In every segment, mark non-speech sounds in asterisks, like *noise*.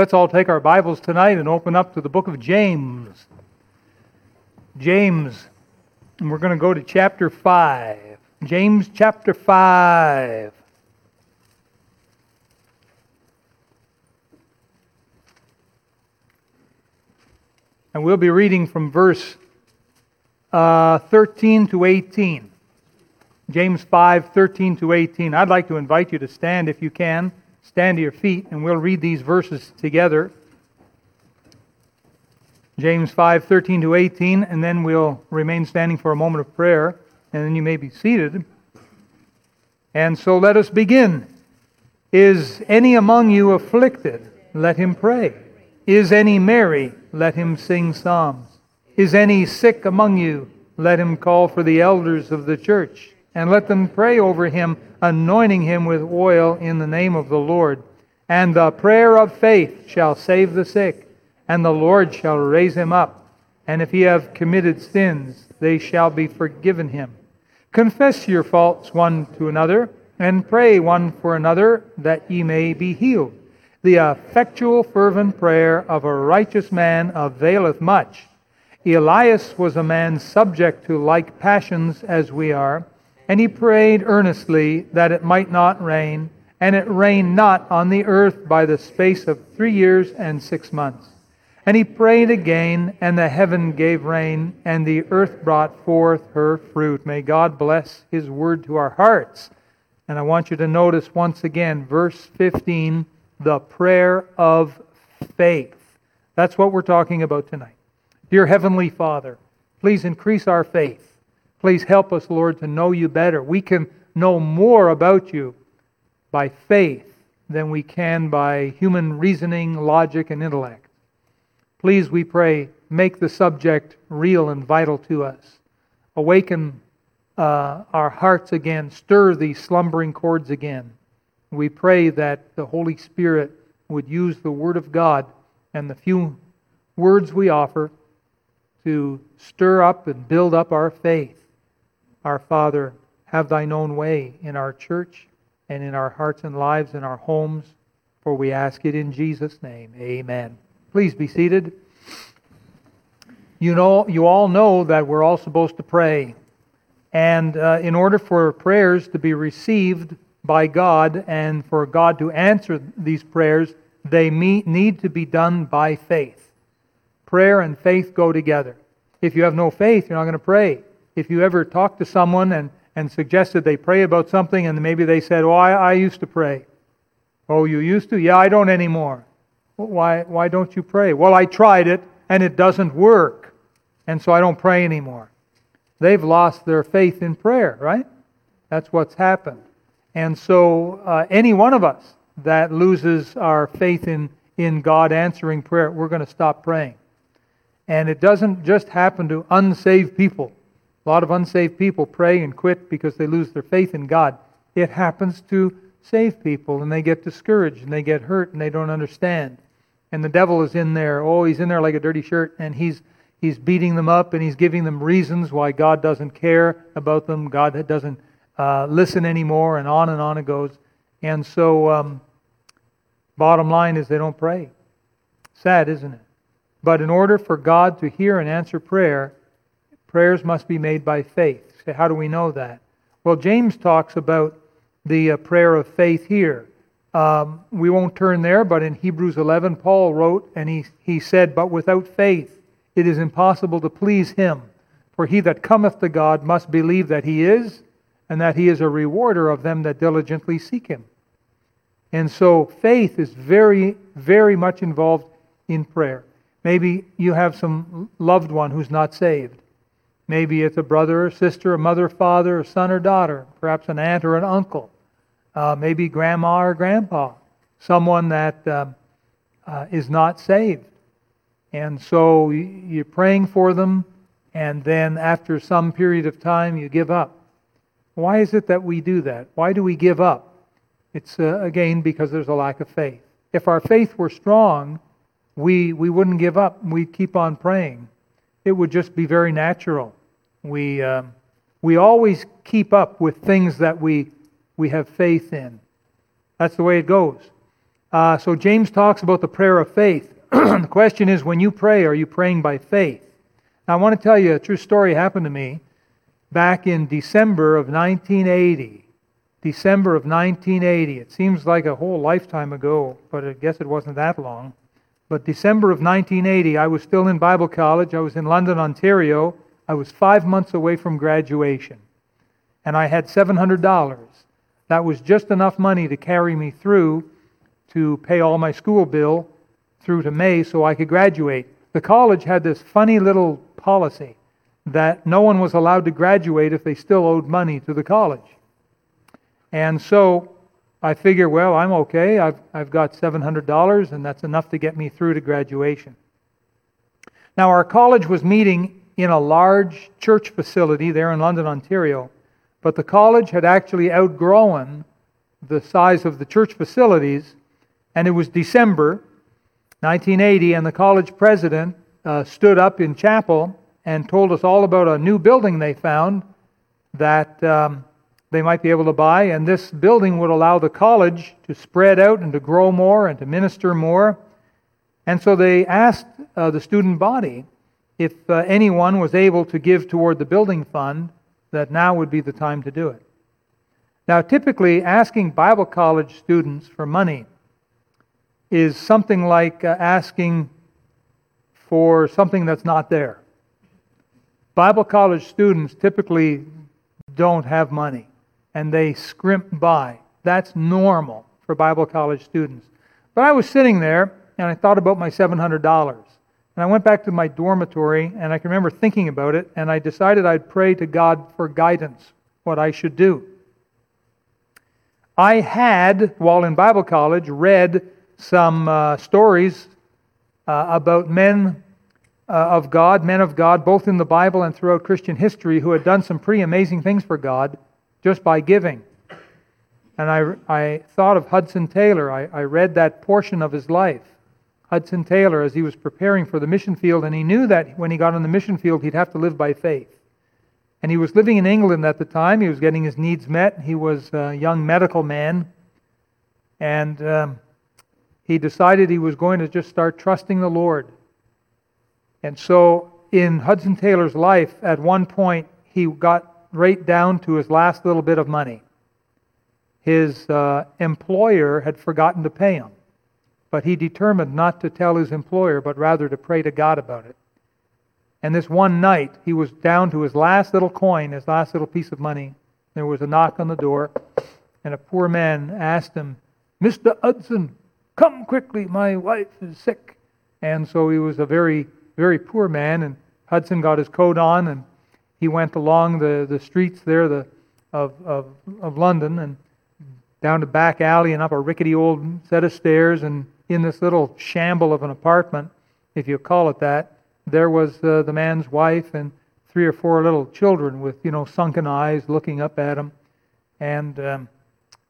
Let's all take our Bibles tonight and open up to the book of James. James, and we're going to go to chapter 5. James chapter 5. And we'll be reading from verse uh, 13 to 18. James 5, 13 to 18. I'd like to invite you to stand if you can. Stand to your feet, and we'll read these verses together. James 5, 13 to 18, and then we'll remain standing for a moment of prayer, and then you may be seated. And so let us begin. Is any among you afflicted? Let him pray. Is any merry? Let him sing psalms. Is any sick among you? Let him call for the elders of the church, and let them pray over him, anointing him with oil in the name of the Lord. And the prayer of faith shall save the sick, and the Lord shall raise him up. And if he have committed sins, they shall be forgiven him. Confess your faults one to another, and pray one for another, that ye may be healed. The effectual, fervent prayer of a righteous man availeth much. Elias was a man subject to like passions as we are, and he prayed earnestly that it might not rain, and it rained not on the earth by the space of three years and six months. And he prayed again, and the heaven gave rain, and the earth brought forth her fruit. May God bless his word to our hearts. And I want you to notice once again, verse 15 the prayer of faith. That's what we're talking about tonight. Dear Heavenly Father, please increase our faith. Please help us, Lord, to know you better. We can know more about you by faith than we can by human reasoning, logic, and intellect. Please, we pray, make the subject real and vital to us. Awaken uh, our hearts again, stir these slumbering chords again. We pray that the Holy Spirit would use the Word of God and the few words we offer to stir up and build up our faith. Our Father, have thine own way in our church and in our hearts and lives and our homes, for we ask it in Jesus' name. Amen. Please be seated. You know, you all know that we're all supposed to pray. And uh, in order for prayers to be received by God and for God to answer these prayers, they meet, need to be done by faith. Prayer and faith go together. If you have no faith, you're not going to pray. If you ever talk to someone and, and suggested they pray about something and maybe they said, Oh, I, I used to pray. Oh, you used to? Yeah, I don't anymore. Well, why, why don't you pray? Well, I tried it and it doesn't work. And so I don't pray anymore. They've lost their faith in prayer, right? That's what's happened. And so, uh, any one of us that loses our faith in, in God answering prayer, we're going to stop praying. And it doesn't just happen to unsaved people. A lot of unsaved people pray and quit because they lose their faith in God. It happens to save people, and they get discouraged, and they get hurt, and they don't understand. And the devil is in there. Oh, he's in there like a dirty shirt, and he's he's beating them up, and he's giving them reasons why God doesn't care about them. God doesn't uh, listen anymore, and on and on it goes. And so, um, bottom line is they don't pray. Sad, isn't it? But in order for God to hear and answer prayer, prayers must be made by faith. So how do we know that? Well, James talks about the uh, prayer of faith here. Um, we won't turn there, but in Hebrews 11, Paul wrote, and he, he said, But without faith it is impossible to please him. For he that cometh to God must believe that he is, and that he is a rewarder of them that diligently seek him. And so faith is very, very much involved in prayer. Maybe you have some loved one who's not saved. Maybe it's a brother or sister, a mother, father, a son or daughter, perhaps an aunt or an uncle, uh, maybe grandma or grandpa, someone that um, uh, is not saved. And so you're praying for them, and then after some period of time, you give up. Why is it that we do that? Why do we give up? It's, uh, again, because there's a lack of faith. If our faith were strong, we, we wouldn't give up. We'd keep on praying. It would just be very natural. We, uh, we always keep up with things that we, we have faith in. That's the way it goes. Uh, so James talks about the prayer of faith. *clears throat* the question is when you pray, are you praying by faith? Now, I want to tell you a true story happened to me back in December of 1980. December of 1980. It seems like a whole lifetime ago, but I guess it wasn't that long. But December of 1980, I was still in Bible college. I was in London, Ontario. I was five months away from graduation. And I had $700. That was just enough money to carry me through to pay all my school bill through to May so I could graduate. The college had this funny little policy that no one was allowed to graduate if they still owed money to the college. And so I figure, well, I'm okay. I've, I've got $700, and that's enough to get me through to graduation. Now, our college was meeting in a large church facility there in London, Ontario, but the college had actually outgrown the size of the church facilities, and it was December 1980, and the college president uh, stood up in chapel and told us all about a new building they found that um, they might be able to buy. And this building would allow the college to spread out and to grow more and to minister more. And so they asked uh, the student body if uh, anyone was able to give toward the building fund, that now would be the time to do it. Now, typically, asking Bible college students for money is something like uh, asking for something that's not there. Bible college students typically don't have money and they scrimp by. That's normal for Bible college students. But I was sitting there and I thought about my $700. And I went back to my dormitory and I can remember thinking about it and I decided I'd pray to God for guidance, what I should do. I had, while in Bible college, read some uh, stories uh, about men uh, of God, men of God, both in the Bible and throughout Christian history, who had done some pretty amazing things for God just by giving. And I, I thought of Hudson Taylor. I, I read that portion of his life. Hudson Taylor, as he was preparing for the mission field, and he knew that when he got on the mission field, he'd have to live by faith. And he was living in England at the time. He was getting his needs met. He was a young medical man. And um, he decided he was going to just start trusting the Lord. And so, in Hudson Taylor's life, at one point, he got right down to his last little bit of money. His uh, employer had forgotten to pay him, but he determined not to tell his employer, but rather to pray to God about it. And this one night, he was down to his last little coin, his last little piece of money. There was a knock on the door, and a poor man asked him, Mr. Hudson, come quickly, my wife is sick. And so he was a very, very poor man, and Hudson got his coat on and he went along the, the streets there the, of, of, of London and down the back alley and up a rickety old set of stairs and in this little shamble of an apartment, if you call it that, there was uh, the man's wife and three or four little children with you know sunken eyes looking up at him, and um,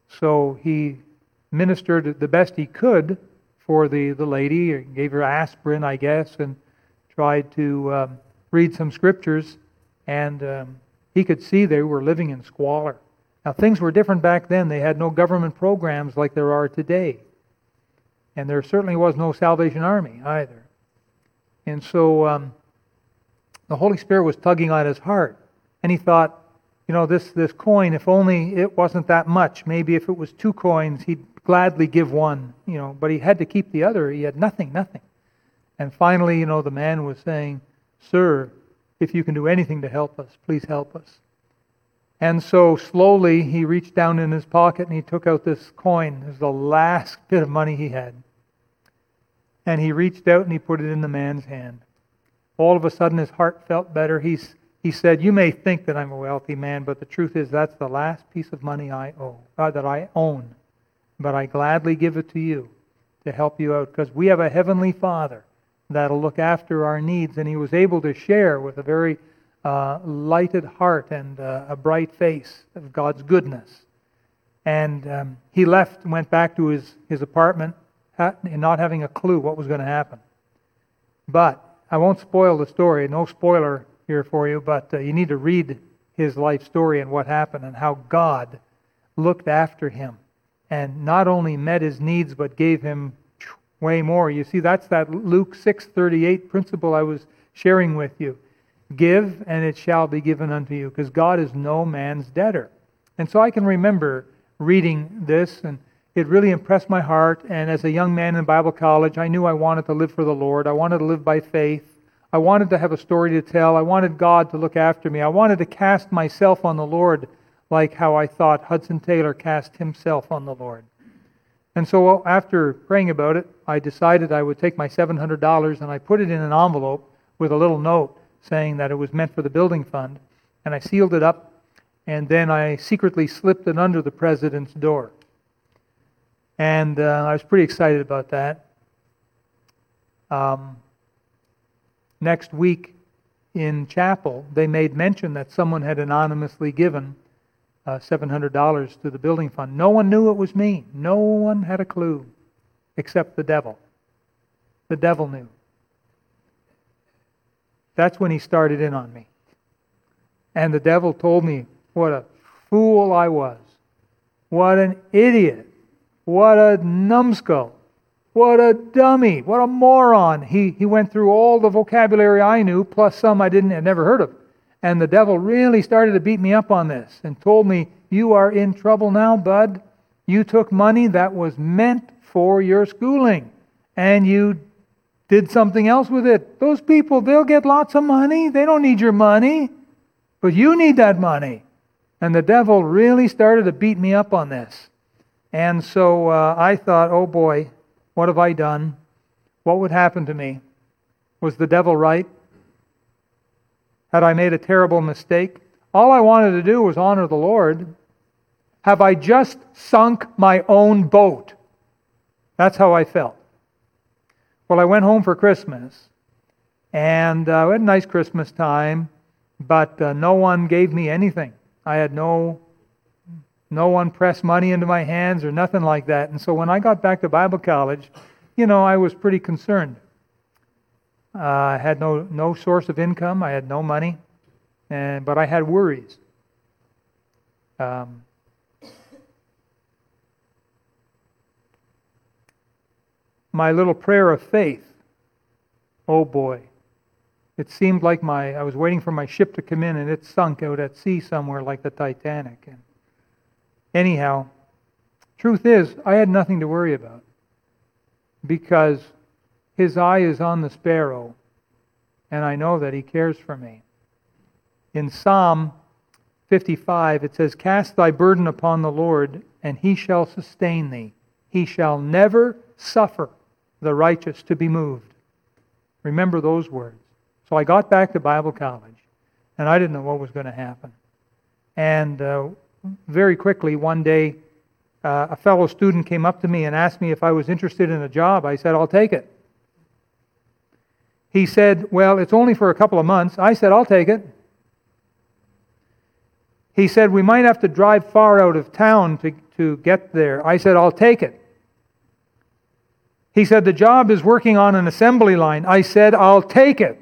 so he ministered the best he could for the the lady, gave her aspirin, I guess, and tried to um, read some scriptures and um, he could see they were living in squalor. Now, things were different back then. They had no government programs like there are today. And there certainly was no Salvation Army either. And so um, the Holy Spirit was tugging at his heart. And he thought, you know, this, this coin, if only it wasn't that much, maybe if it was two coins, he'd gladly give one, you know, but he had to keep the other. He had nothing, nothing. And finally, you know, the man was saying, Sir, if you can do anything to help us, please help us. And so slowly he reached down in his pocket and he took out this coin. It was the last *laughs* bit of money he had. And he reached out and he put it in the man's hand. All of a sudden his heart felt better. He's, he said, You may think that I'm a wealthy man, but the truth is that's the last piece of money I owe, uh, that I own. But I gladly give it to you to help you out because we have a heavenly Father that'll look after our needs. And he was able to share with a very uh, lighted heart and uh, a bright face of God's goodness. And um, he left, and went back to his, his apartment, not having a clue what was going to happen. But I won't spoil the story, no spoiler here for you, but uh, you need to read his life story and what happened and how God looked after him and not only met his needs but gave him way more. You see, that's that Luke 6:38 principle I was sharing with you. Give and it shall be given unto you, because God is no man's debtor. And so I can remember reading this and it really impressed my heart. And as a young man in Bible college, I knew I wanted to live for the Lord. I wanted to live by faith. I wanted to have a story to tell. I wanted God to look after me. I wanted to cast myself on the Lord like how I thought Hudson Taylor cast himself on the Lord. And so after praying about it, I decided I would take my $700 and I put it in an envelope with a little note saying that it was meant for the building fund. And I sealed it up and then I secretly slipped it under the president's door. And uh, I was pretty excited about that. Um, next week in chapel, they made mention that someone had anonymously given uh, $700 to the building fund. No one knew it was me. No one had a clue except the devil. The devil knew. That's when he started in on me. And the devil told me what a fool I was. What an idiot. What a numbskull. What a dummy. What a moron. He, he went through all the vocabulary I knew, plus some I didn't had never heard of. And the devil really started to beat me up on this and told me, You are in trouble now, bud. You took money that was meant for your schooling and you did something else with it. Those people, they'll get lots of money. They don't need your money, but you need that money. And the devil really started to beat me up on this. And so uh, I thought, oh boy, what have I done? What would happen to me? Was the devil right? Had I made a terrible mistake? All I wanted to do was honor the Lord. Have I just sunk my own boat? That's how I felt. Well, I went home for Christmas, and uh, we had a nice Christmas time, but uh, no one gave me anything. I had no no one pressed money into my hands or nothing like that. And so when I got back to Bible college, you know, I was pretty concerned. Uh, I had no, no source of income. I had no money, and, but I had worries. Um, my little prayer of faith, oh boy, it seemed like my I was waiting for my ship to come in and it sunk out at sea somewhere like the Titanic. And anyhow, truth is, I had nothing to worry about because his eye is on the sparrow, and I know that He cares for me. In Psalm 55, it says, Cast thy burden upon the Lord, and He shall sustain thee. He shall never suffer the righteous to be moved. Remember those words. So I got back to Bible college, and I didn't know what was going to happen. And uh, very quickly, one day, uh, a fellow student came up to me and asked me if I was interested in a job. I said, I'll take it. He said, Well, it's only for a couple of months. I said, I'll take it. He said, We might have to drive far out of town to, to get there. I said, I'll take it. He said, The job is working on an assembly line. I said, I'll take it.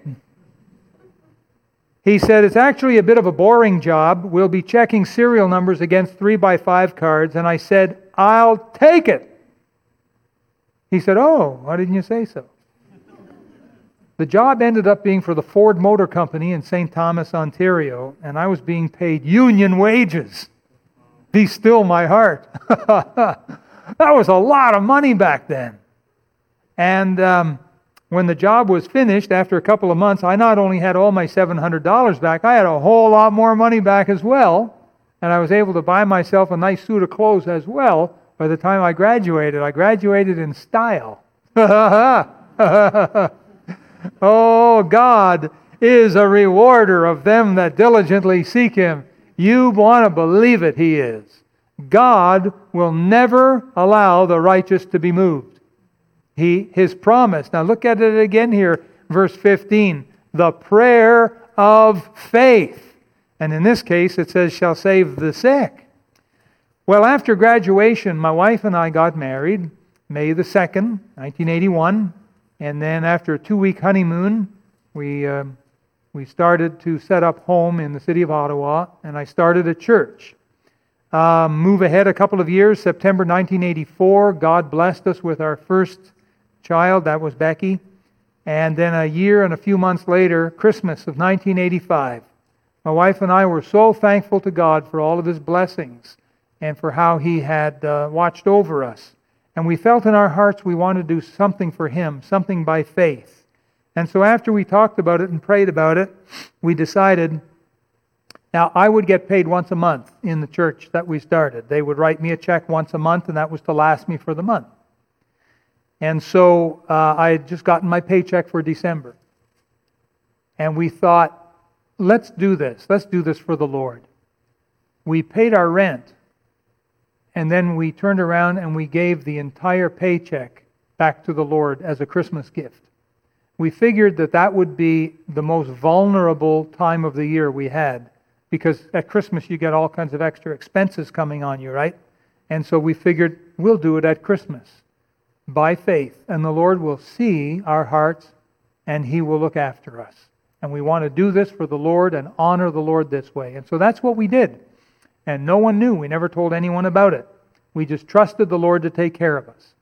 He said, It's actually a bit of a boring job. We'll be checking serial numbers against 3 by 5 cards. And I said, I'll take it. He said, Oh, why didn't you say so? The job ended up being for the Ford Motor Company in St. Thomas, Ontario, and I was being paid union wages. Be still my heart. *laughs* that was a lot of money back then. And um, when the job was finished after a couple of months, I not only had all my $700 back, I had a whole lot more money back as well. And I was able to buy myself a nice suit of clothes as well by the time I graduated. I graduated in style. *laughs* Oh, God is a rewarder of them that diligently seek Him. You want to believe it, He is. God will never allow the righteous to be moved. He, his promise. Now look at it again here, verse 15. The prayer of faith. And in this case, it says, shall save the sick. Well, after graduation, my wife and I got married May the 2nd, 1981. And then after a two week honeymoon, we, uh, we started to set up home in the city of Ottawa, and I started a church. Uh, move ahead a couple of years, September 1984, God blessed us with our first child. That was Becky. And then a year and a few months later, Christmas of 1985, my wife and I were so thankful to God for all of His blessings and for how He had uh, watched over us. And we felt in our hearts we wanted to do something for Him, something by faith. And so after we talked about it and prayed about it, we decided now, I would get paid once a month in the church that we started. They would write me a check once a month, and that was to last me for the month. And so uh, I had just gotten my paycheck for December. And we thought, let's do this. Let's do this for the Lord. We paid our rent, and then we turned around and we gave the entire paycheck back to the Lord as a Christmas gift. We figured that that would be the most vulnerable time of the year we had because at Christmas you get all kinds of extra expenses coming on you, right? And so we figured we'll do it at Christmas by faith, and the Lord will see our hearts and He will look after us. And we want to do this for the Lord and honor the Lord this way. And so that's what we did. And no one knew. We never told anyone about it. We just trusted the Lord to take care of us.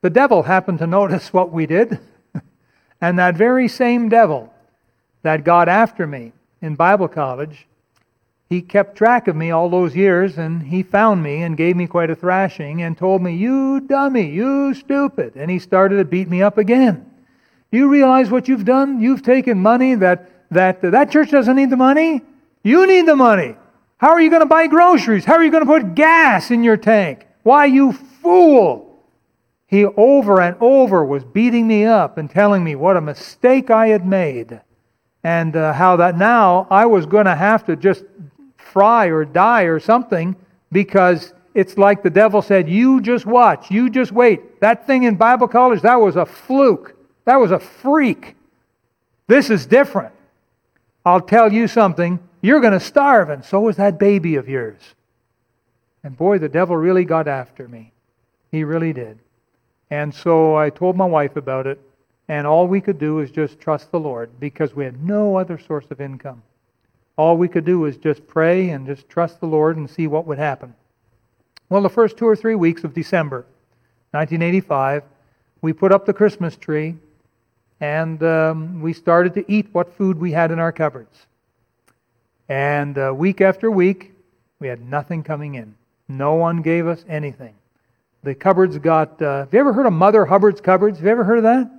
The devil happened to notice *laughs* what we did. and that very same devil that got after me in Bible college, he kept track of me all those years and he found me and gave me quite a thrashing and told me, You dummy, you stupid. And he started to beat me up again. You realize what you've done? You've taken money that that that church doesn't need the money. You need the money. How are you going to buy groceries? How are you going to put gas in your tank? Why, you fool! He over and over was beating me up and telling me what a mistake I had made and uh, how that now I was going to have to just fry or die or something because it's like the devil said, You just watch, you just wait. That thing in Bible college, that was a fluke, that was a freak. This is different. I'll tell you something, you're going to starve, and so is that baby of yours. And boy, the devil really got after me. He really did. And so I told my wife about it, and all we could do was just trust the Lord because we had no other source of income. All we could do was just pray and just trust the Lord and see what would happen. Well, the first two or three weeks of December 1985, we put up the Christmas tree and um, we started to eat what food we had in our cupboards. And uh, week after week, we had nothing coming in. No one gave us anything. The cupboards got. Uh, have you ever heard of Mother Hubbard's cupboards? Have you ever heard of that?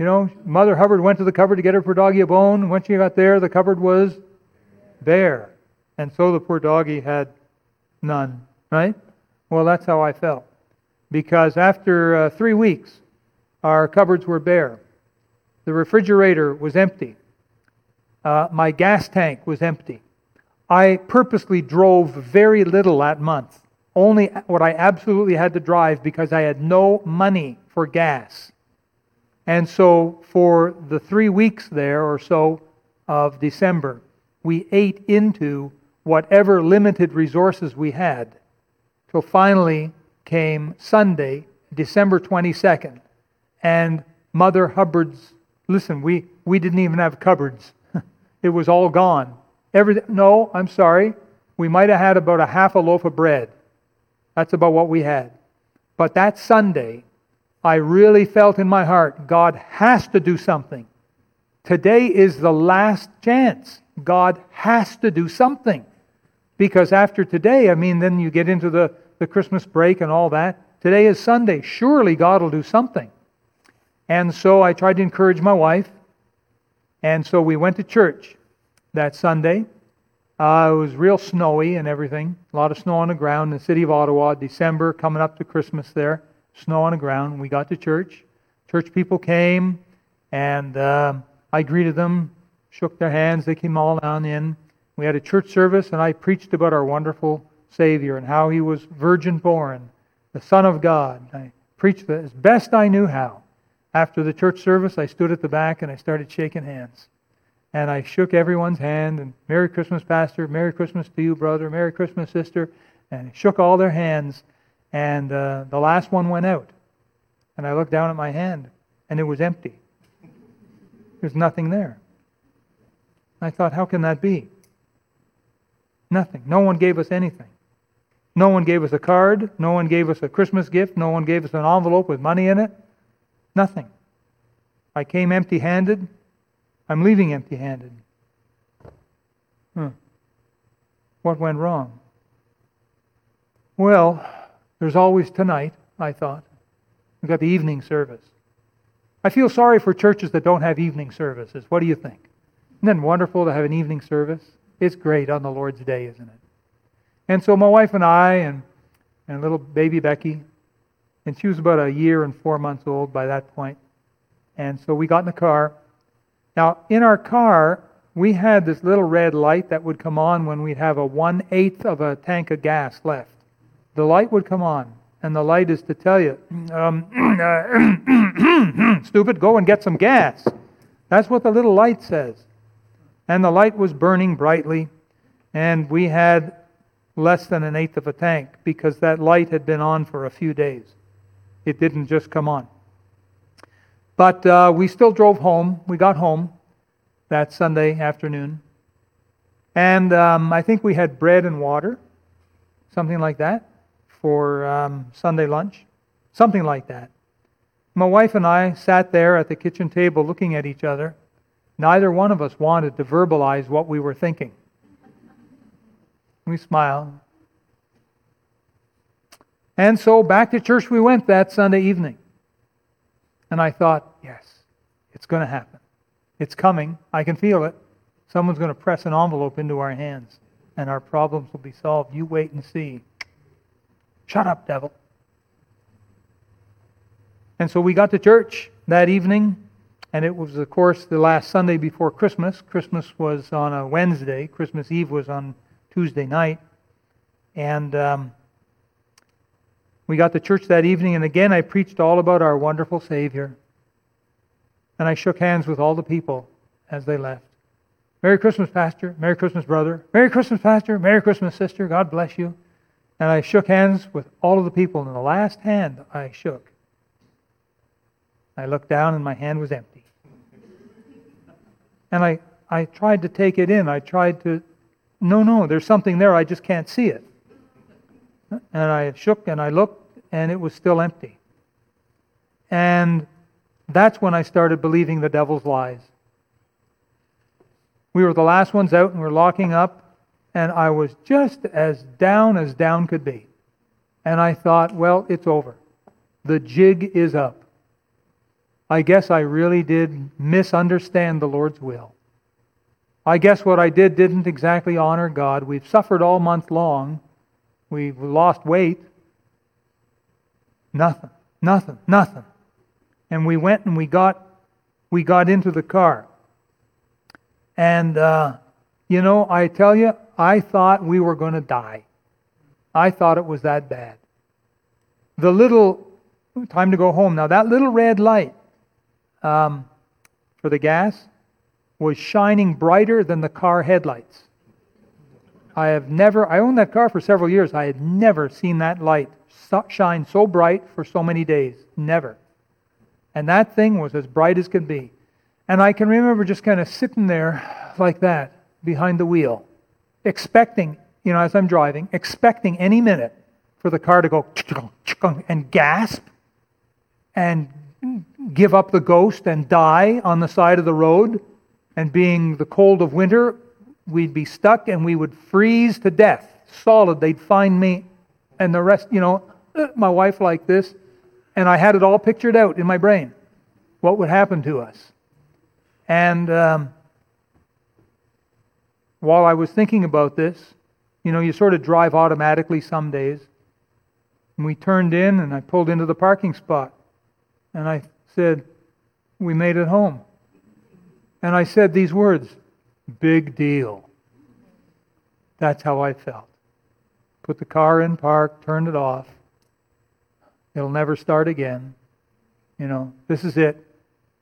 You know, Mother Hubbard went to the cupboard to get her poor doggy a bone. When she got there, the cupboard was bare. And so the poor doggy had none, right? Well, that's how I felt. Because after uh, three weeks, our cupboards were bare. The refrigerator was empty. Uh, my gas tank was empty. I purposely drove very little that month, only what I absolutely had to drive because I had no money for gas. And so, for the three weeks there or so of December, we ate into whatever limited resources we had. Till finally came Sunday, December 22nd, and Mother Hubbard's. Listen, we, we didn't even have cupboards, *laughs* it was all gone. Every, no, I'm sorry. We might have had about a half a loaf of bread. That's about what we had. But that Sunday, I really felt in my heart God has to do something. Today is the last chance. God has to do something. Because after today, I mean, then you get into the, the Christmas break and all that. Today is Sunday. Surely God will do something. And so I tried to encourage my wife. And so we went to church that Sunday. Uh, it was real snowy and everything. A lot of snow on the ground in the city of Ottawa, December, coming up to Christmas there snow on the ground. We got to church. Church people came, and uh, I greeted them, shook their hands. They came all down in. We had a church service, and I preached about our wonderful Savior and how he was virgin born, the Son of God. I preached as best I knew how. After the church service, I stood at the back and I started shaking hands. And I shook everyone's hand, and Merry Christmas, Pastor. Merry Christmas to you, brother. Merry Christmas, sister. And I shook all their hands. And uh, the last one went out. And I looked down at my hand, and it was empty. There's nothing there. I thought, how can that be? Nothing. No one gave us anything. No one gave us a card. No one gave us a Christmas gift. No one gave us an envelope with money in it. Nothing. I came empty handed. I'm leaving empty handed. Hmm. What went wrong? Well, there's always tonight, I thought. We've got the evening service. I feel sorry for churches that don't have evening services. What do you think? Isn't it wonderful to have an evening service? It's great on the Lord's Day, isn't it? And so my wife and I and, and little baby Becky, and she was about a year and four months old by that point. And so we got in the car. Now, in our car, we had this little red light that would come on when we'd have a one eighth of a tank of gas left. The light would come on, and the light is to tell you, um, *clears throat* stupid, go and get some gas. That's what the little light says. And the light was burning brightly, and we had less than an eighth of a tank because that light had been on for a few days. It didn't just come on. But uh, we still drove home. We got home that Sunday afternoon. And um, I think we had bread and water, something like that, for um, Sunday lunch. Something like that. My wife and I sat there at the kitchen table looking at each other. Neither one of us wanted to verbalize what we were thinking. We smiled. And so back to church we went that Sunday evening. And I thought, yes, it's going to happen. It's coming. I can feel it. Someone's going to press an envelope into our hands, and our problems will be solved. You wait and see. Shut up, devil. And so we got to church that evening, and it was, of course, the last Sunday before Christmas. Christmas was on a Wednesday, Christmas Eve was on Tuesday night. And um, we got to church that evening, and again I preached all about our wonderful Savior. And I shook hands with all the people as they left. Merry Christmas, Pastor. Merry Christmas, brother. Merry Christmas, Pastor. Merry Christmas, sister. God bless you. And I shook hands with all of the people, and the last hand I shook, I looked down and my hand was empty. And I, I tried to take it in. I tried to no, no, there's something there, I just can't see it. And I shook and I looked, and it was still empty. And that's when I started believing the devil's lies. We were the last ones out, and we we're locking up, and I was just as down as down could be. And I thought, well, it's over. The jig is up. I guess I really did misunderstand the Lord's will. I guess what I did didn't exactly honor God. We've suffered all month long. We've lost weight. Nothing, nothing, nothing. And we went and we got, we got into the car. And, uh, you know, I tell you, I thought we were going to die. I thought it was that bad. The little, time to go home. Now, that little red light um, for the gas, was shining brighter than the car headlights. I have never, I owned that car for several years. I had never seen that light shine so bright for so many days. Never. And that thing was as bright as could be. And I can remember just kind of sitting there like that behind the wheel, expecting, you know, as I'm driving, expecting any minute for the car to go and gasp and give up the ghost and die on the side of the road and being the cold of winter, we'd be stuck and we would freeze to death, solid. They'd find me and the rest, you know, uh, my wife like this. And I had it all pictured out in my brain what would happen to us. And um, while I was thinking about this, you know, you sort of drive automatically some days. And we turned in and I pulled into the parking spot. And I said, We made it home. And I said these words big deal. That's how I felt. Put the car in park, turned it off. It'll never start again. You know, this is it.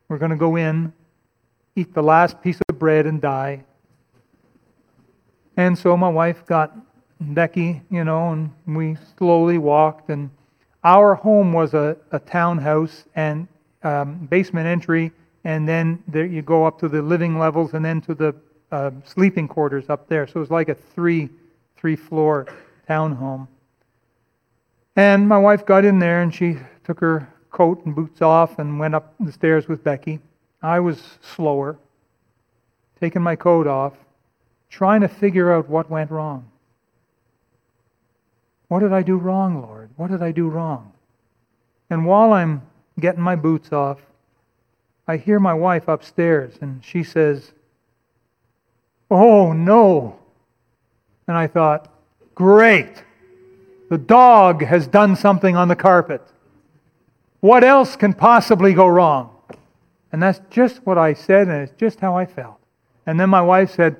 We're going to go in, eat the last piece of bread, and die. And so my wife got Becky, you know, and we slowly walked. And our home was a, a townhouse and um, basement entry and then there you go up to the living levels and then to the uh, sleeping quarters up there. So it was like a three three floor townhome. And my wife got in there and she took her coat and boots off and went up the stairs with Becky. I was slower, taking my coat off, trying to figure out what went wrong. What did I do wrong, Lord? What did I do wrong? And while I'm getting my boots off, I hear my wife upstairs and she says, Oh no. And I thought, Great. The dog has done something on the carpet. What else can possibly go wrong? And that's just what I said, and it's just how I felt. And then my wife said,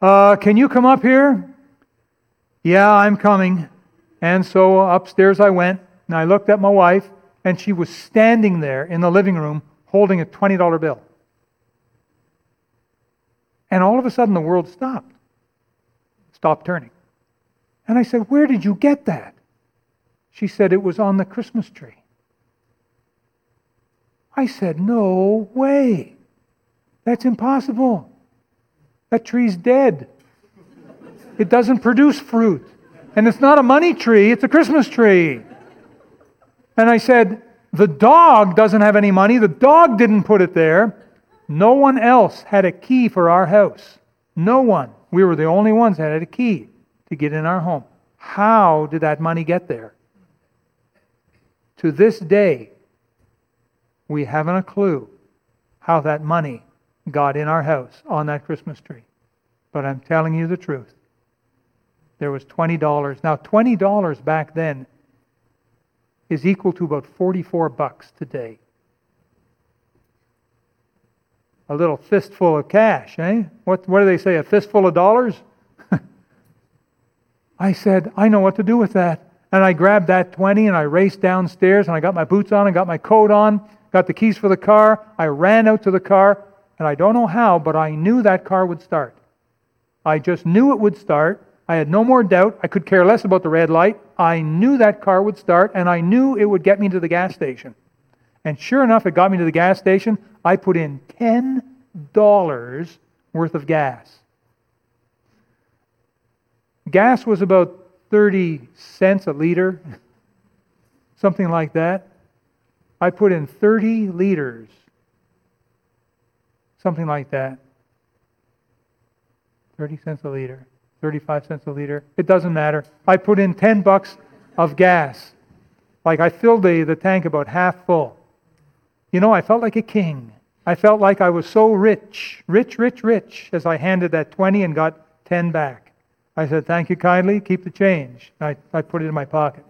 uh, Can you come up here? Yeah, I'm coming. And so upstairs I went, and I looked at my wife, and she was standing there in the living room holding a $20 bill. And all of a sudden, the world stopped, stopped turning. And I said, Where did you get that? She said, It was on the Christmas tree. I said, No way. That's impossible. That tree's dead. It doesn't produce fruit. And it's not a money tree, it's a Christmas tree. And I said, The dog doesn't have any money. The dog didn't put it there. No one else had a key for our house. No one. We were the only ones that had a key to get in our home. How did that money get there? To this day, we haven't a clue how that money got in our house on that Christmas tree. But I'm telling you the truth. There was $20. Now, $20 back then is equal to about 44 bucks today. A little fistful of cash, eh? What, what do they say? A fistful of dollars? *laughs* I said, I know what to do with that. And I grabbed that 20 and I raced downstairs and I got my boots on and got my coat on, got the keys for the car. I ran out to the car and I don't know how, but I knew that car would start. I just knew it would start. I had no more doubt. I could care less about the red light. I knew that car would start and I knew it would get me to the gas station. And sure enough, it got me to the gas station. I put in $10 worth of gas. Gas was about 30 cents a liter, *laughs* something like that. I put in 30 liters, something like that. 30 cents a liter, 35 cents a liter. It doesn't matter. I put in 10 bucks of gas. Like I filled the, the tank about half full. You know, I felt like a king. I felt like I was so rich, rich, rich, rich, as I handed that 20 and got 10 back. I said, Thank you kindly, keep the change. I, I put it in my pocket.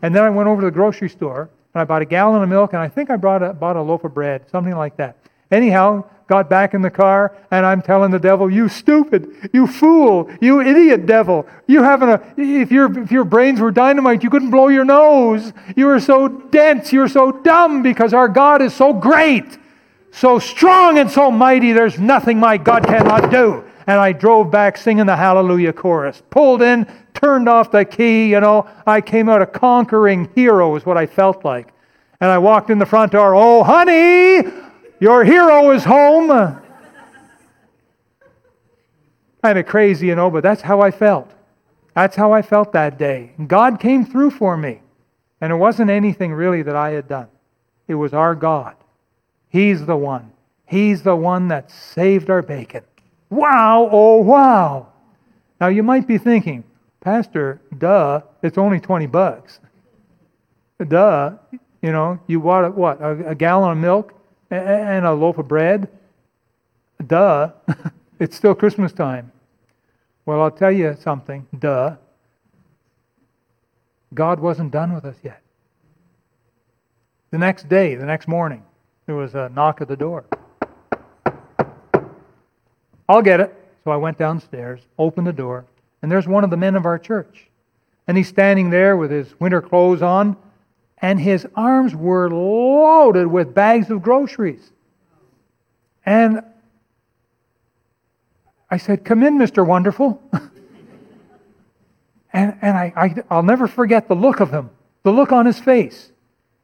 And then I went over to the grocery store and I bought a gallon of milk and I think I brought a, bought a loaf of bread, something like that. Anyhow, got back in the car and I'm telling the devil, You stupid, you fool, you idiot devil. You haven't a, if your, if your brains were dynamite, you couldn't blow your nose. You are so dense, you're so dumb because our God is so great, so strong and so mighty, there's nothing my God cannot do and I drove back singing the Hallelujah chorus. Pulled in, turned off the key, you know. I came out a conquering hero, is what I felt like. And I walked in the front door, oh, honey, your hero is home. kind of crazy, you know, but that's how I felt. That's how I felt that day. God came through for me. And it wasn't anything really that I had done, it was our God. He's the one. He's the one that saved our bacon. Wow, oh wow. Now you might be thinking, Pastor, duh, it's only 20 bucks. Duh, you know, you bought what, a, a gallon of milk and a loaf of bread? Duh, *laughs* it's still Christmas time. Well, I'll tell you something, duh. God wasn't done with us yet. The next day, the next morning, there was a knock at the door. I'll get it. So I went downstairs, opened the door, and there's one of the men of our church. And he's standing there with his winter clothes on, and his arms were loaded with bags of groceries. And I said, Come in, Mr. Wonderful. *laughs* and and I, I, I'll never forget the look of him, the look on his face.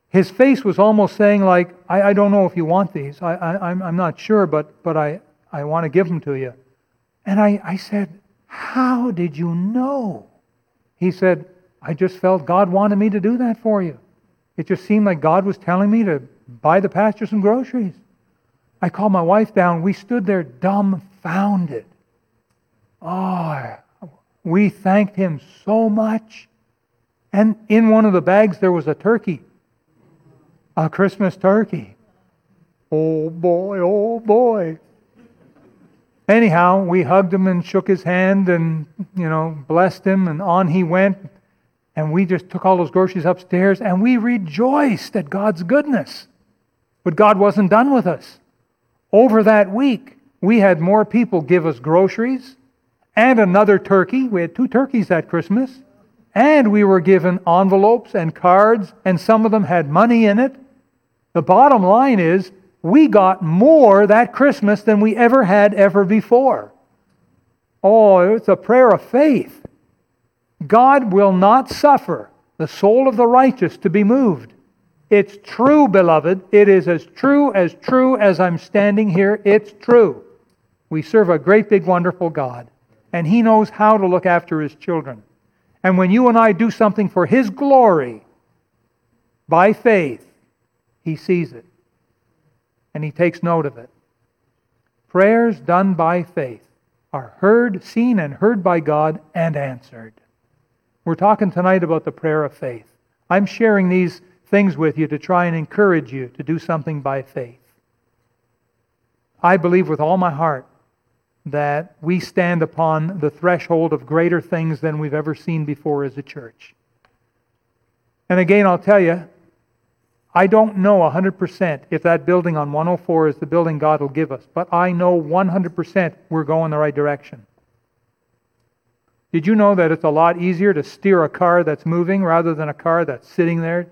His face was almost saying, like, I, I don't know if you want these. I, I, I'm, I'm not sure, but, but I, I want to give them to you. And I, I said, How did you know? He said, I just felt God wanted me to do that for you. It just seemed like God was telling me to buy the pastor some groceries. I called my wife down. We stood there dumbfounded. Oh, we thanked him so much. And in one of the bags, there was a turkey, a Christmas turkey. Oh boy, oh boy. Anyhow, we hugged him and shook his hand and, you know, blessed him, and on he went. And we just took all those groceries upstairs and we rejoiced at God's goodness. But God wasn't done with us. Over that week, we had more people give us groceries and another turkey. We had two turkeys that Christmas. And we were given envelopes and cards, and some of them had money in it. The bottom line is we got more that Christmas than we ever had ever before. Oh, it's a prayer of faith. God will not suffer the soul of the righteous to be moved. It's true, beloved. It is as true as true as I'm standing here. It's true. We serve a great, big, wonderful God, and He knows how to look after His children. And when you and I do something for His glory by faith, He sees it and He takes note of it. Prayers done by faith are heard, seen, and heard by God and answered. We're talking tonight about the prayer of faith. I'm sharing these things with you to try and encourage you to do something by faith. I believe with all my heart that we stand upon the threshold of greater things than we've ever seen before as a church. And again, I'll tell you, I don't know 100% if that building on 104 is the building God will give us, but I know 100% we're going the right direction. Did you know that it's a lot easier to steer a car that's moving rather than a car that's sitting there?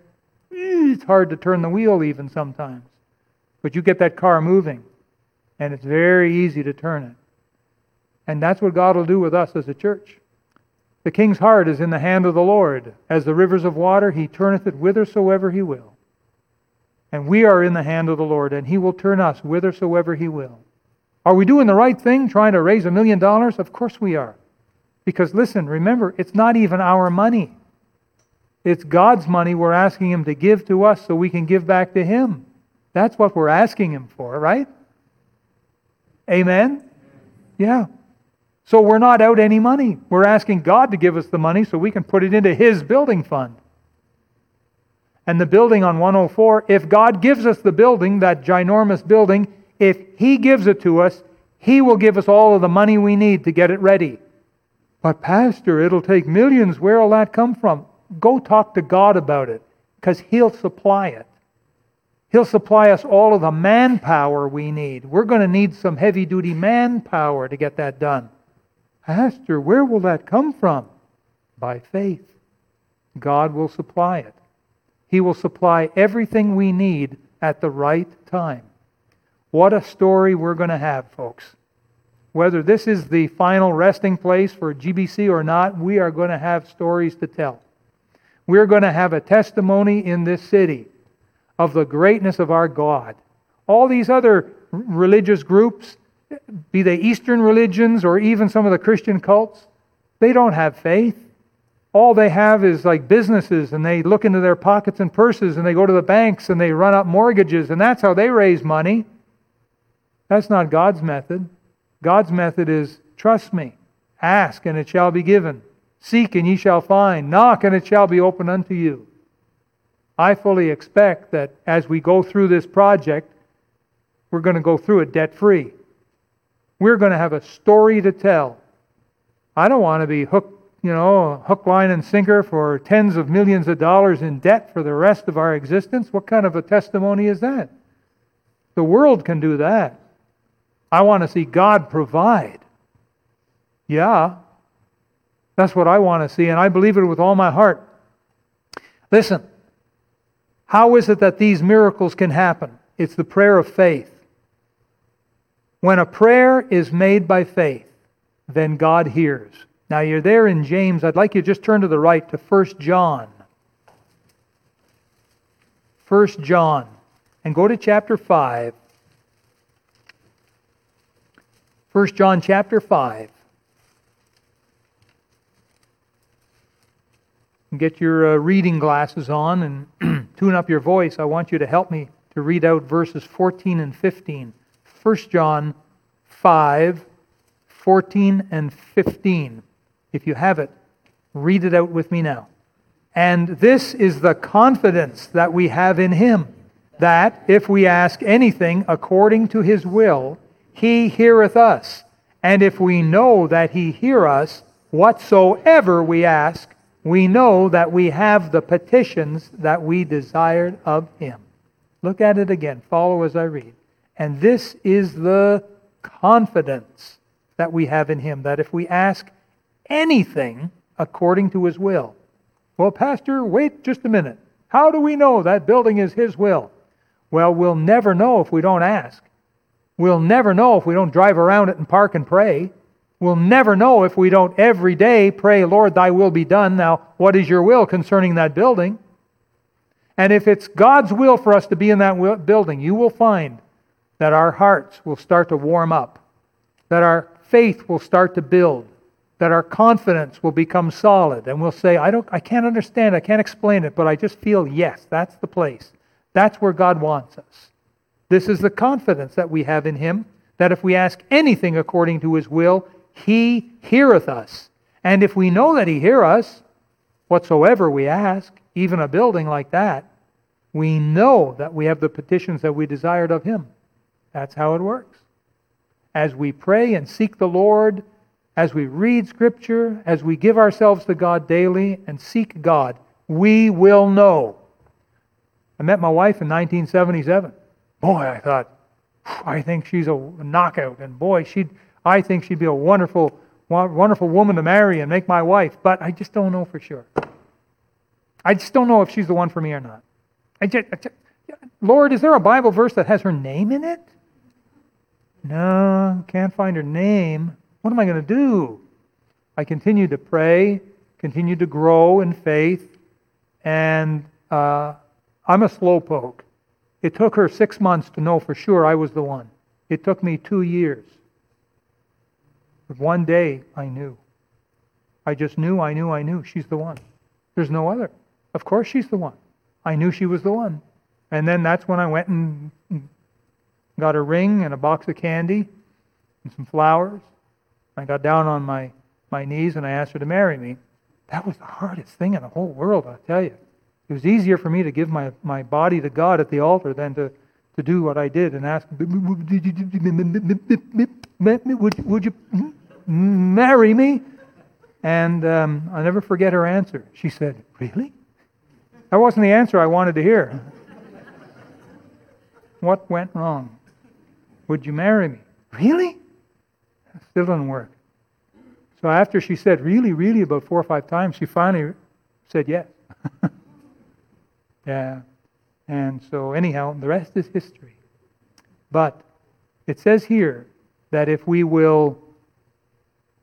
Eh, it's hard to turn the wheel even sometimes. But you get that car moving, and it's very easy to turn it. And that's what God will do with us as a church. The king's heart is in the hand of the Lord. As the rivers of water, he turneth it whithersoever he will. And we are in the hand of the Lord, and he will turn us whithersoever he will. Are we doing the right thing, trying to raise a million dollars? Of course we are. Because listen, remember, it's not even our money. It's God's money we're asking Him to give to us so we can give back to Him. That's what we're asking Him for, right? Amen? Yeah. So we're not out any money. We're asking God to give us the money so we can put it into His building fund. And the building on 104, if God gives us the building, that ginormous building, if He gives it to us, He will give us all of the money we need to get it ready. But, Pastor, it'll take millions. Where will that come from? Go talk to God about it because He'll supply it. He'll supply us all of the manpower we need. We're going to need some heavy duty manpower to get that done. Pastor, where will that come from? By faith. God will supply it. He will supply everything we need at the right time. What a story we're going to have, folks. Whether this is the final resting place for GBC or not, we are going to have stories to tell. We're going to have a testimony in this city of the greatness of our God. All these other religious groups, be they Eastern religions or even some of the Christian cults, they don't have faith. All they have is like businesses, and they look into their pockets and purses, and they go to the banks and they run up mortgages, and that's how they raise money. That's not God's method. God's method is trust me, ask and it shall be given, seek and ye shall find, knock and it shall be opened unto you. I fully expect that as we go through this project, we're going to go through it debt free. We're going to have a story to tell. I don't want to be hook, you know, hook, line, and sinker for tens of millions of dollars in debt for the rest of our existence. What kind of a testimony is that? The world can do that. I want to see God provide. Yeah, that's what I want to see, and I believe it with all my heart. Listen, how is it that these miracles can happen? It's the prayer of faith. When a prayer is made by faith, then God hears. Now you're there in James. I'd like you to just turn to the right to 1 John. 1 John. And go to chapter 5. 1 John chapter 5. Get your uh, reading glasses on and *clears throat* tune up your voice. I want you to help me to read out verses 14 and 15. 1 John 5, 14 and 15. If you have it, read it out with me now. And this is the confidence that we have in him, that if we ask anything according to his will, he heareth us. And if we know that He hear us, whatsoever we ask, we know that we have the petitions that we desired of Him. Look at it again. Follow as I read. And this is the confidence that we have in Him, that if we ask anything according to His will, well, Pastor, wait just a minute. How do we know that building is His will? Well, we'll never know if we don't ask. We'll never know if we don't drive around it and park and pray. We'll never know if we don't every day pray, Lord, thy will be done. Now, what is your will concerning that building? And if it's God's will for us to be in that building, you will find that our hearts will start to warm up, that our faith will start to build, that our confidence will become solid and we'll say i don't i can't understand i can't explain it but i just feel yes that's the place that's where god wants us this is the confidence that we have in him that if we ask anything according to his will he heareth us and if we know that he hear us whatsoever we ask even a building like that we know that we have the petitions that we desired of him that's how it works as we pray and seek the lord as we read Scripture, as we give ourselves to God daily and seek God, we will know. I met my wife in 1977. Boy, I thought, I think she's a knockout, and boy, she'd, I think she'd be a wonderful, wonderful woman to marry and make my wife. But I just don't know for sure. I just don't know if she's the one for me or not. I just, I just, Lord, is there a Bible verse that has her name in it? No, can't find her name. What am I going to do? I continued to pray, continued to grow in faith, and uh, I'm a slowpoke. It took her six months to know for sure I was the one. It took me two years. But one day I knew. I just knew, I knew, I knew she's the one. There's no other. Of course she's the one. I knew she was the one. And then that's when I went and got a ring and a box of candy and some flowers I got down on my, my knees and I asked her to marry me. That was the hardest thing in the whole world, I tell you. It was easier for me to give my, my body to God at the altar than to, to do what I did and ask, would, would you marry me? And um, I'll never forget her answer. She said, Really? That wasn't the answer I wanted to hear. what went wrong? Would you marry me? Really? Still didn't work. So after she said really, really about four or five times, she finally said yes. *laughs* yeah. And so, anyhow, the rest is history. But it says here that if we will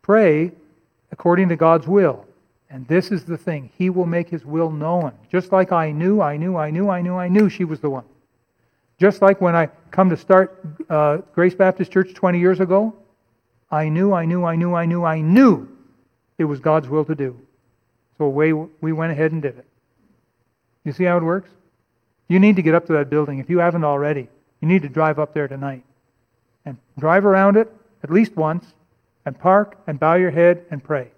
pray according to God's will, and this is the thing, He will make His will known. Just like I knew, I knew, I knew, I knew, I knew she was the one. Just like when I come to start uh, Grace Baptist Church 20 years ago, I knew, I knew, I knew, I knew, I knew it was God's will to do. So away we went ahead and did it. You see how it works? You need to get up to that building. If you haven't already, you need to drive up there tonight. And drive around it at least once, and park and bow your head and pray.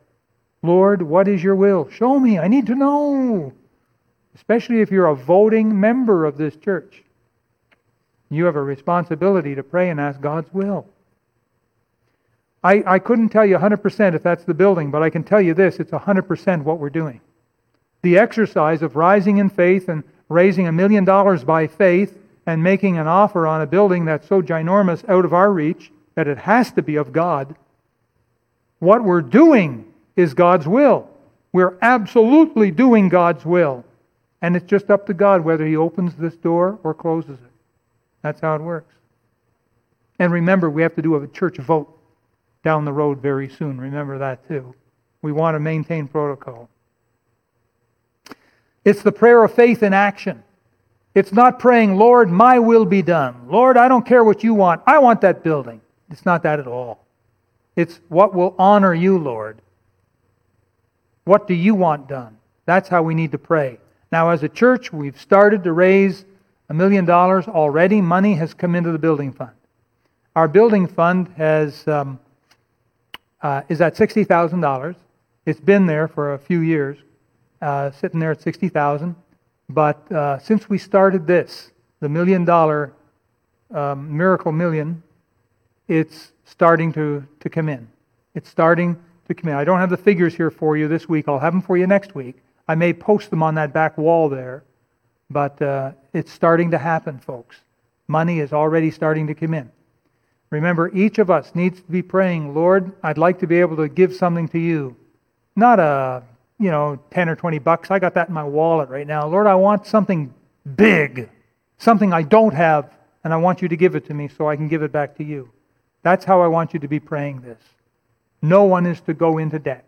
Lord, what is your will? Show me. I need to know. Especially if you're a voting member of this church. You have a responsibility to pray and ask God's will. I, I couldn't tell you 100% if that's the building, but I can tell you this it's 100% what we're doing. The exercise of rising in faith and raising a million dollars by faith and making an offer on a building that's so ginormous out of our reach that it has to be of God. What we're doing is God's will. We're absolutely doing God's will. And it's just up to God whether He opens this door or closes it. That's how it works. And remember, we have to do a church vote down the road very soon. Remember that too. We want to maintain protocol. It's the prayer of faith in action. It's not praying, Lord, my will be done. Lord, I don't care what you want. I want that building. It's not that at all. It's what will honor you, Lord. What do you want done? That's how we need to pray. Now, as a church, we've started to raise a million dollars already. Money has come into the building fund. Our building fund has um, uh, is at sixty thousand dollars. It's been there for a few years, uh, sitting there at sixty thousand. But uh, since we started this, the million dollar um, miracle million, it's starting to, to come in. It's starting to come in. I don't have the figures here for you this week. I'll have them for you next week. I may post them on that back wall there, but uh, it's starting to happen, folks. Money is already starting to come in. Remember, each of us needs to be praying, Lord, I'd like to be able to give something to you. Not a, you know, 10 or 20 bucks. I got that in my wallet right now. Lord, I want something big, something I don't have, and I want you to give it to me so I can give it back to you. That's how I want you to be praying this. No one is to go into debt.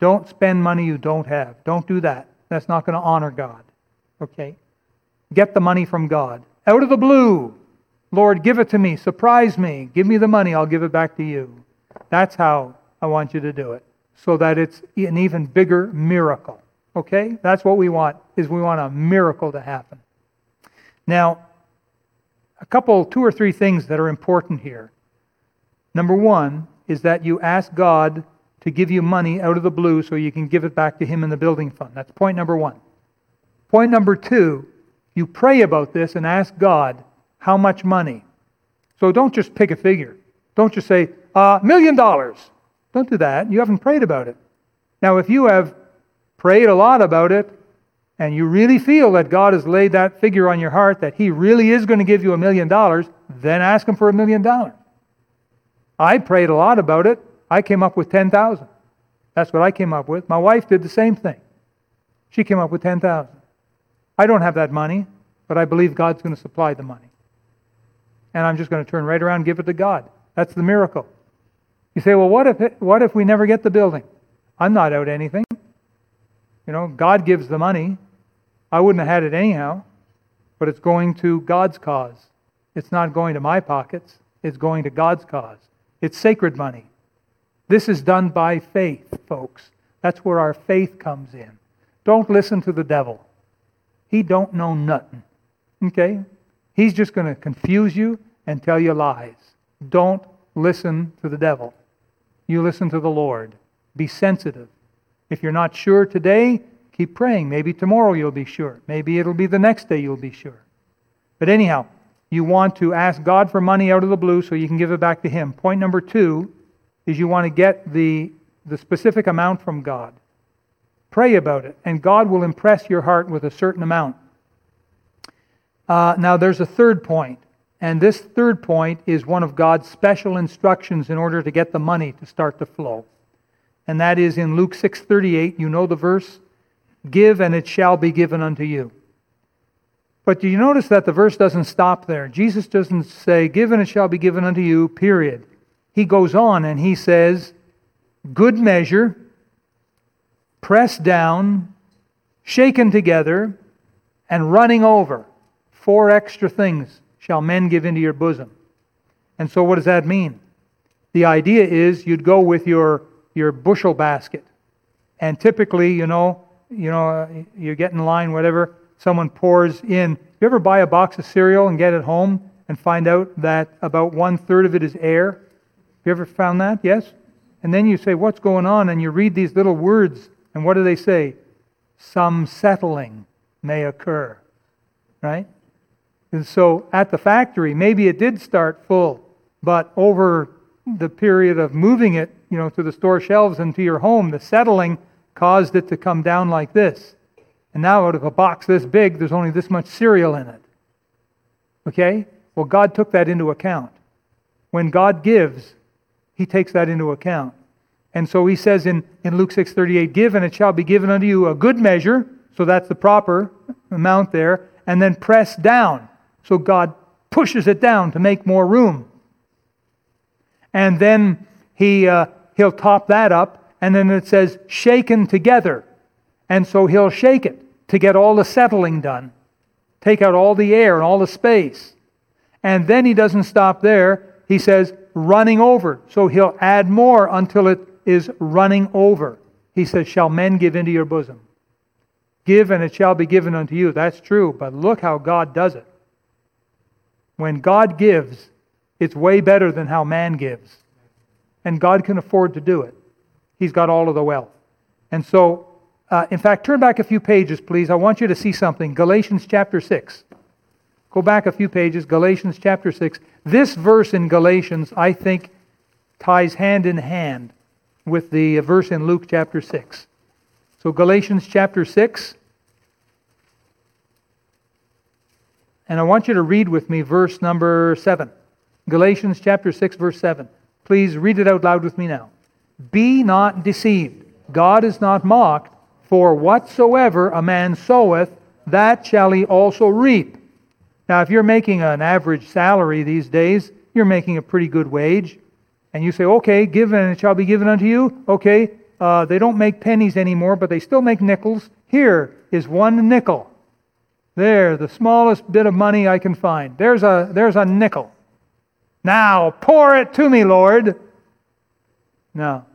Don't spend money you don't have. Don't do that. That's not going to honor God. Okay? Get the money from God. Out of the blue. Lord, give it to me. Surprise me. Give me the money. I'll give it back to you. That's how I want you to do it. So that it's an even bigger miracle. Okay? That's what we want, is we want a miracle to happen. Now, a couple, two or three things that are important here. Number one is that you ask God to give you money out of the blue so you can give it back to Him in the building fund. That's point number one. Point number two, you pray about this and ask God how much money. So don't just pick a figure. Don't just say, a uh, million dollars. Don't do that. You haven't prayed about it. Now, if you have prayed a lot about it and you really feel that God has laid that figure on your heart, that He really is going to give you a million dollars, then ask Him for a million dollars. I prayed a lot about it. I came up with 10,000. That's what I came up with. My wife did the same thing. She came up with 10,000. I don't have that money, but I believe God's going to supply the money. And I'm just going to turn right around and give it to God. That's the miracle. You say, well, what if, it, what if we never get the building? I'm not out anything. You know, God gives the money. I wouldn't have had it anyhow, but it's going to God's cause. It's not going to my pockets, it's going to God's cause. It's sacred money. This is done by faith, folks. That's where our faith comes in. Don't listen to the devil. He don't know nothing. Okay? He's just going to confuse you and tell you lies. Don't listen to the devil. You listen to the Lord. Be sensitive. If you're not sure today, keep praying. Maybe tomorrow you'll be sure. Maybe it'll be the next day you'll be sure. But anyhow, you want to ask God for money out of the blue so you can give it back to Him. Point number two is you want to get the, the specific amount from God. Pray about it, and God will impress your heart with a certain amount. Uh, now, there's a third point, and this third point is one of God's special instructions in order to get the money to start to flow. And that is in Luke 6:38. You know the verse, "Give and it shall be given unto you." But do you notice that the verse doesn't stop there? Jesus doesn't say, "Give and it shall be given unto you." Period he goes on and he says, Good measure, pressed down, shaken together, and running over. Four extra things shall men give into your bosom. And so, what does that mean? The idea is you'd go with your, your bushel basket. And typically, you know, you know, uh, you get in line, whatever, someone pours in. You ever buy a box of cereal and get it home and find out that about one third of it is air? You ever found that? Yes? And then you say, What's going on? And you read these little words, and what do they say? Some settling may occur. Right? And so at the factory, maybe it did start full, but over the period of moving it, you know, to the store shelves and to your home, the settling caused it to come down like this. And now out of a box this big, there's only this much cereal in it. Okay? Well, God took that into account. When God gives, he takes that into account. And so he says in, in Luke 6:38, "Give and it shall be given unto you a good measure." So that's the proper amount there, and then press down. So God pushes it down to make more room. And then he uh, he'll top that up, and then it says shaken together. And so he'll shake it to get all the settling done. Take out all the air and all the space. And then he doesn't stop there. He says, running over. So he'll add more until it is running over. He says, Shall men give into your bosom? Give and it shall be given unto you. That's true, but look how God does it. When God gives, it's way better than how man gives. And God can afford to do it. He's got all of the wealth. And so, uh, in fact, turn back a few pages, please. I want you to see something. Galatians chapter 6. Go back a few pages. Galatians chapter 6. This verse in Galatians, I think, ties hand in hand with the verse in Luke chapter 6. So, Galatians chapter 6. And I want you to read with me verse number 7. Galatians chapter 6, verse 7. Please read it out loud with me now. Be not deceived. God is not mocked, for whatsoever a man soweth, that shall he also reap. Now, if you're making an average salary these days, you're making a pretty good wage, and you say, okay, given and it shall be given unto you. Okay, uh, they don't make pennies anymore, but they still make nickels. Here is one nickel. There, the smallest bit of money I can find. There's a, there's a nickel. Now, pour it to me, Lord. No.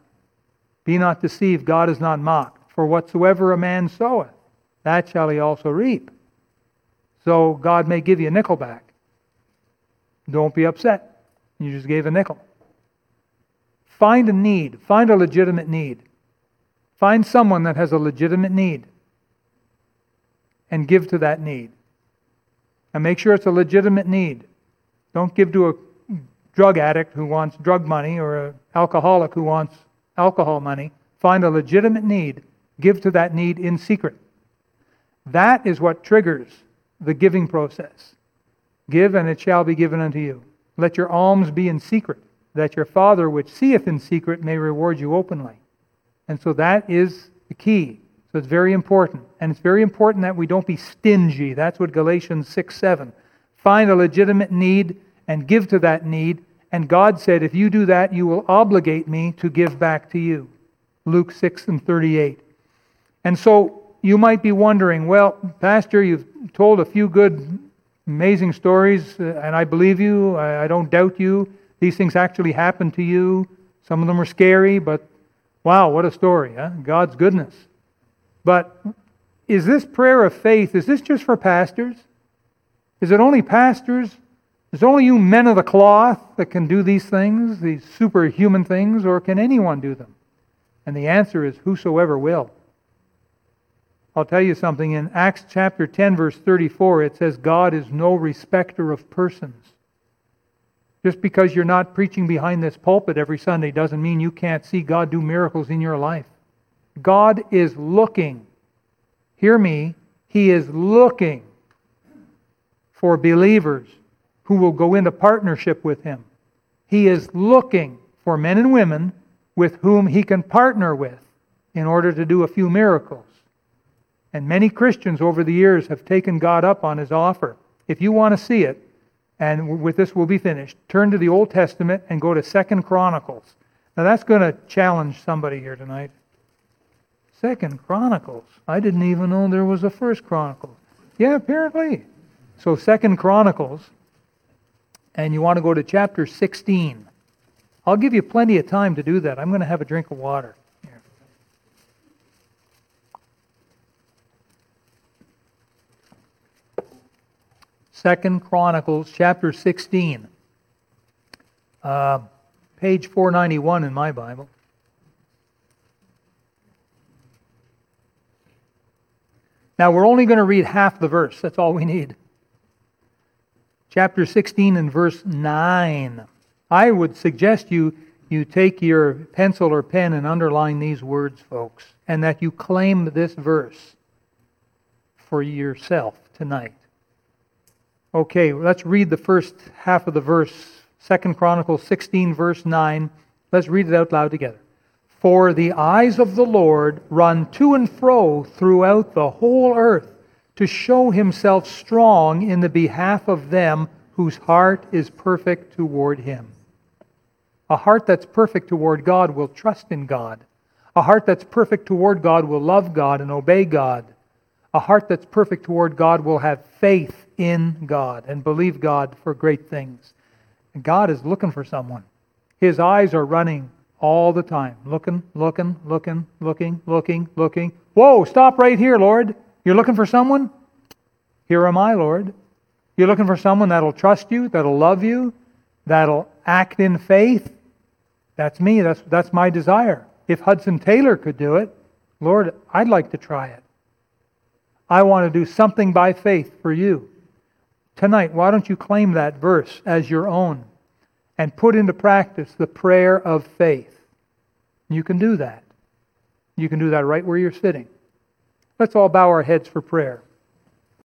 Be not deceived, God is not mocked. For whatsoever a man soweth, that shall he also reap. So God may give you a nickel back. Don't be upset. You just gave a nickel. Find a need, find a legitimate need. Find someone that has a legitimate need and give to that need. And make sure it's a legitimate need. Don't give to a drug addict who wants drug money or an alcoholic who wants alcohol money. Find a legitimate need, give to that need in secret. That is what triggers the giving process. Give, and it shall be given unto you. Let your alms be in secret, that your Father which seeth in secret may reward you openly. And so that is the key. So it's very important. And it's very important that we don't be stingy. That's what Galatians 6 7. Find a legitimate need and give to that need. And God said, if you do that, you will obligate me to give back to you. Luke 6 and 38. And so you might be wondering, well, Pastor, you've told a few good, amazing stories, uh, and I believe you. I, I don't doubt you. These things actually happened to you. Some of them were scary, but wow, what a story, huh? God's goodness. But is this prayer of faith, is this just for pastors? Is it only pastors? Is it only you men of the cloth that can do these things, these superhuman things, or can anyone do them? And the answer is whosoever will. I'll tell you something. In Acts chapter 10, verse 34, it says, God is no respecter of persons. Just because you're not preaching behind this pulpit every Sunday doesn't mean you can't see God do miracles in your life. God is looking. Hear me. He is looking for believers who will go into partnership with Him. He is looking for men and women with whom He can partner with in order to do a few miracles. And many Christians over the years have taken God up on his offer. If you want to see it, and with this we'll be finished, turn to the Old Testament and go to Second Chronicles. Now that's going to challenge somebody here tonight. Second Chronicles. I didn't even know there was a First Chronicles. Yeah, apparently. So Second Chronicles, and you want to go to chapter 16. I'll give you plenty of time to do that. I'm going to have a drink of water. Second Chronicles chapter 16, uh, page 491 in my Bible. Now, we're only going to read half the verse. That's all we need. Chapter 16 and verse 9. I would suggest you, you take your pencil or pen and underline these words, folks, and that you claim this verse for yourself tonight. Okay, let's read the first half of the verse, Second Chronicles 16, verse 9. Let's read it out loud together. For the eyes of the Lord run to and fro throughout the whole earth to show himself strong in the behalf of them whose heart is perfect toward him. A heart that's perfect toward God will trust in God. A heart that's perfect toward God will love God and obey God. A heart that's perfect toward God will have faith in God and believe God for great things. God is looking for someone. His eyes are running all the time, looking, looking, looking, looking, looking, looking. Whoa, stop right here, Lord. You're looking for someone? Here am I, Lord. You're looking for someone that'll trust you, that'll love you, that'll act in faith? That's me. That's, that's my desire. If Hudson Taylor could do it, Lord, I'd like to try it. I want to do something by faith for you. Tonight, why don't you claim that verse as your own and put into practice the prayer of faith? You can do that. You can do that right where you're sitting. Let's all bow our heads for prayer.